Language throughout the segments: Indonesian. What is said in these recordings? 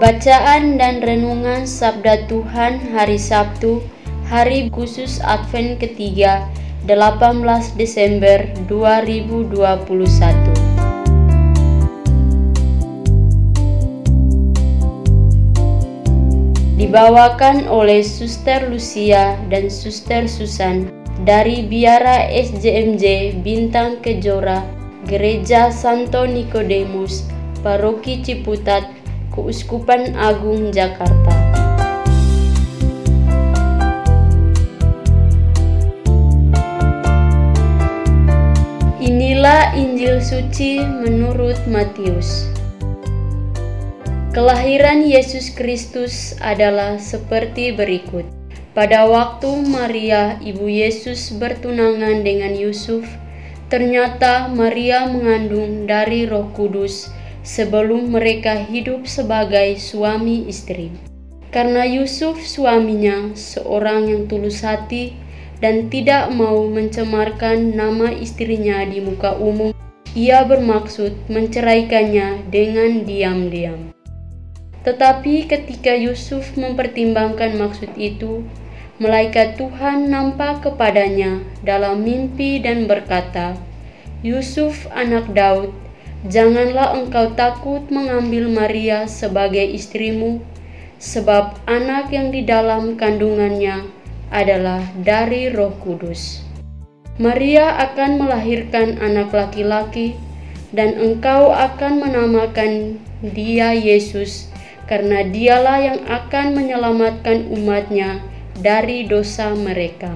Bacaan dan renungan Sabda Tuhan hari Sabtu, hari khusus Advent ketiga, 18 Desember 2021. Dibawakan oleh Suster Lucia dan Suster Susan dari Biara SJMJ Bintang Kejora, Gereja Santo Nikodemus, Paroki Ciputat, Keuskupan Agung Jakarta. Inilah Injil suci menurut Matius. Kelahiran Yesus Kristus adalah seperti berikut. Pada waktu Maria, ibu Yesus, bertunangan dengan Yusuf, ternyata Maria mengandung dari Roh Kudus sebelum mereka hidup sebagai suami istri. Karena Yusuf suaminya seorang yang tulus hati dan tidak mau mencemarkan nama istrinya di muka umum, ia bermaksud menceraikannya dengan diam-diam. Tetapi ketika Yusuf mempertimbangkan maksud itu, malaikat Tuhan nampak kepadanya dalam mimpi dan berkata, "Yusuf, anak Daud, Janganlah engkau takut mengambil Maria sebagai istrimu, sebab anak yang di dalam kandungannya adalah dari Roh Kudus. Maria akan melahirkan anak laki-laki, dan engkau akan menamakan dia Yesus, karena dialah yang akan menyelamatkan umatnya dari dosa mereka.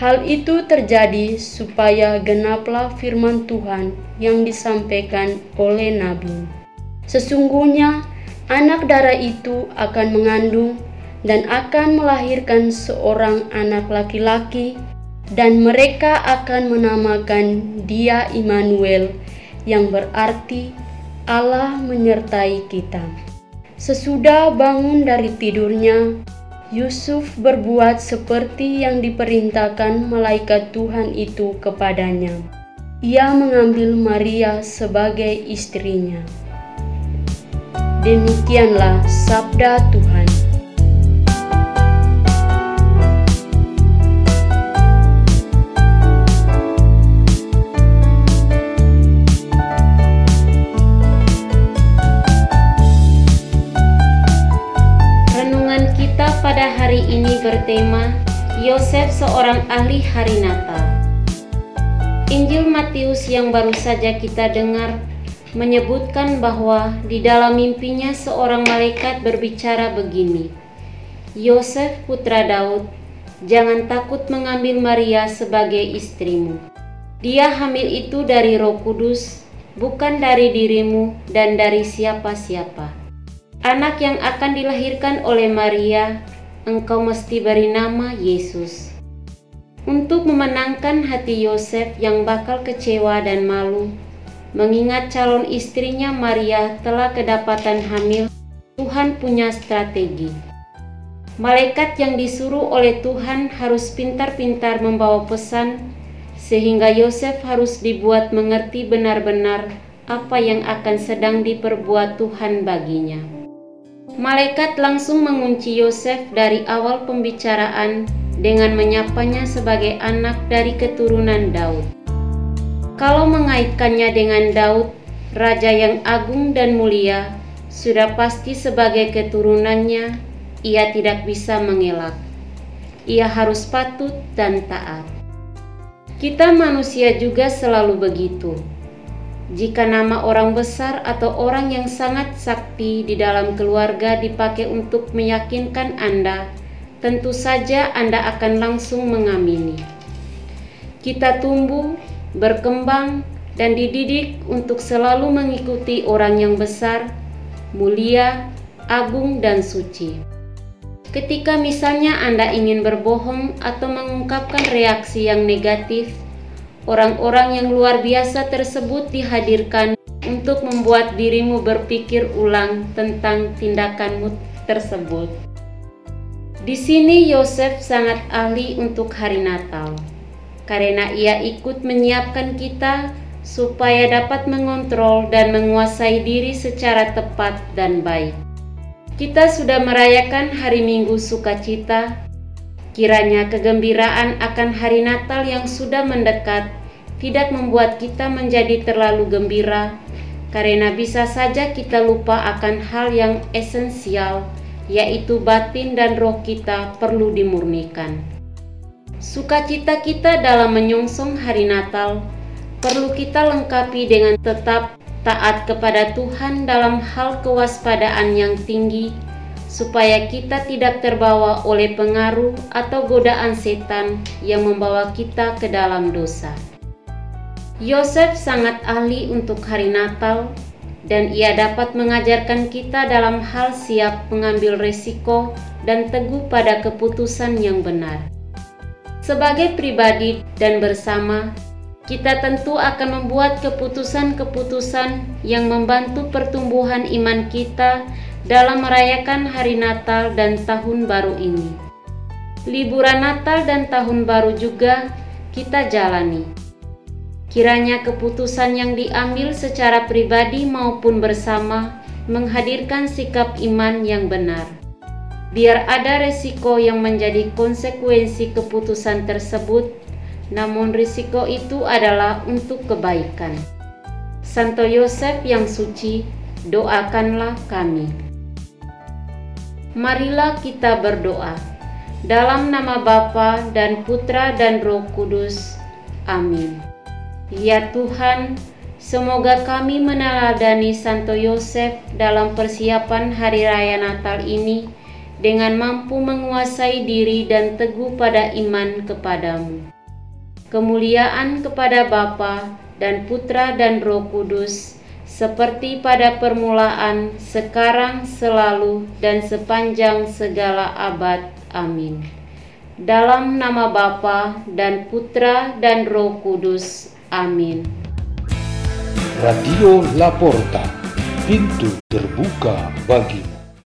Hal itu terjadi supaya genaplah firman Tuhan yang disampaikan oleh Nabi. Sesungguhnya anak darah itu akan mengandung dan akan melahirkan seorang anak laki-laki dan mereka akan menamakan dia Immanuel yang berarti Allah menyertai kita. Sesudah bangun dari tidurnya, Yusuf berbuat seperti yang diperintahkan malaikat Tuhan itu kepadanya. Ia mengambil Maria sebagai istrinya. Demikianlah sabda Tuhan. Yosef seorang ahli hari Natal. Injil Matius yang baru saja kita dengar menyebutkan bahwa di dalam mimpinya seorang malaikat berbicara begini. Yosef putra Daud, jangan takut mengambil Maria sebagai istrimu. Dia hamil itu dari Roh Kudus, bukan dari dirimu dan dari siapa-siapa. Anak yang akan dilahirkan oleh Maria engkau mesti beri nama Yesus. Untuk memenangkan hati Yosef yang bakal kecewa dan malu, mengingat calon istrinya Maria telah kedapatan hamil, Tuhan punya strategi. Malaikat yang disuruh oleh Tuhan harus pintar-pintar membawa pesan, sehingga Yosef harus dibuat mengerti benar-benar apa yang akan sedang diperbuat Tuhan baginya. Malaikat langsung mengunci Yosef dari awal pembicaraan dengan menyapanya sebagai anak dari keturunan Daud. Kalau mengaitkannya dengan Daud, raja yang agung dan mulia, sudah pasti sebagai keturunannya ia tidak bisa mengelak. Ia harus patut dan taat. Kita manusia juga selalu begitu jika nama orang besar atau orang yang sangat sakti di dalam keluarga dipakai untuk meyakinkan Anda, tentu saja Anda akan langsung mengamini. Kita tumbuh, berkembang, dan dididik untuk selalu mengikuti orang yang besar, mulia, agung, dan suci. Ketika misalnya Anda ingin berbohong atau mengungkapkan reaksi yang negatif, orang-orang yang luar biasa tersebut dihadirkan untuk membuat dirimu berpikir ulang tentang tindakanmu tersebut. Di sini Yosef sangat ahli untuk hari Natal, karena ia ikut menyiapkan kita supaya dapat mengontrol dan menguasai diri secara tepat dan baik. Kita sudah merayakan hari Minggu sukacita, kiranya kegembiraan akan hari Natal yang sudah mendekat tidak membuat kita menjadi terlalu gembira, karena bisa saja kita lupa akan hal yang esensial yaitu batin dan roh kita perlu dimurnikan. Sukacita kita dalam menyongsong hari Natal perlu kita lengkapi dengan tetap taat kepada Tuhan dalam hal kewaspadaan yang tinggi, supaya kita tidak terbawa oleh pengaruh atau godaan setan yang membawa kita ke dalam dosa. Yosef sangat ahli untuk hari Natal dan ia dapat mengajarkan kita dalam hal siap mengambil resiko dan teguh pada keputusan yang benar. Sebagai pribadi dan bersama, kita tentu akan membuat keputusan-keputusan yang membantu pertumbuhan iman kita dalam merayakan hari Natal dan Tahun Baru ini. Liburan Natal dan Tahun Baru juga kita jalani Kiranya keputusan yang diambil secara pribadi maupun bersama menghadirkan sikap iman yang benar. Biar ada resiko yang menjadi konsekuensi keputusan tersebut, namun risiko itu adalah untuk kebaikan. Santo Yosef yang suci, doakanlah kami. Marilah kita berdoa. Dalam nama Bapa dan Putra dan Roh Kudus. Amin. Ya Tuhan, semoga kami meneladani Santo Yosef dalam persiapan hari raya Natal ini dengan mampu menguasai diri dan teguh pada iman kepadamu. Kemuliaan kepada Bapa dan Putra dan Roh Kudus, seperti pada permulaan, sekarang, selalu, dan sepanjang segala abad. Amin. Dalam nama Bapa dan Putra dan Roh Kudus. Amin. Radio Laporta, pintu terbuka bagimu.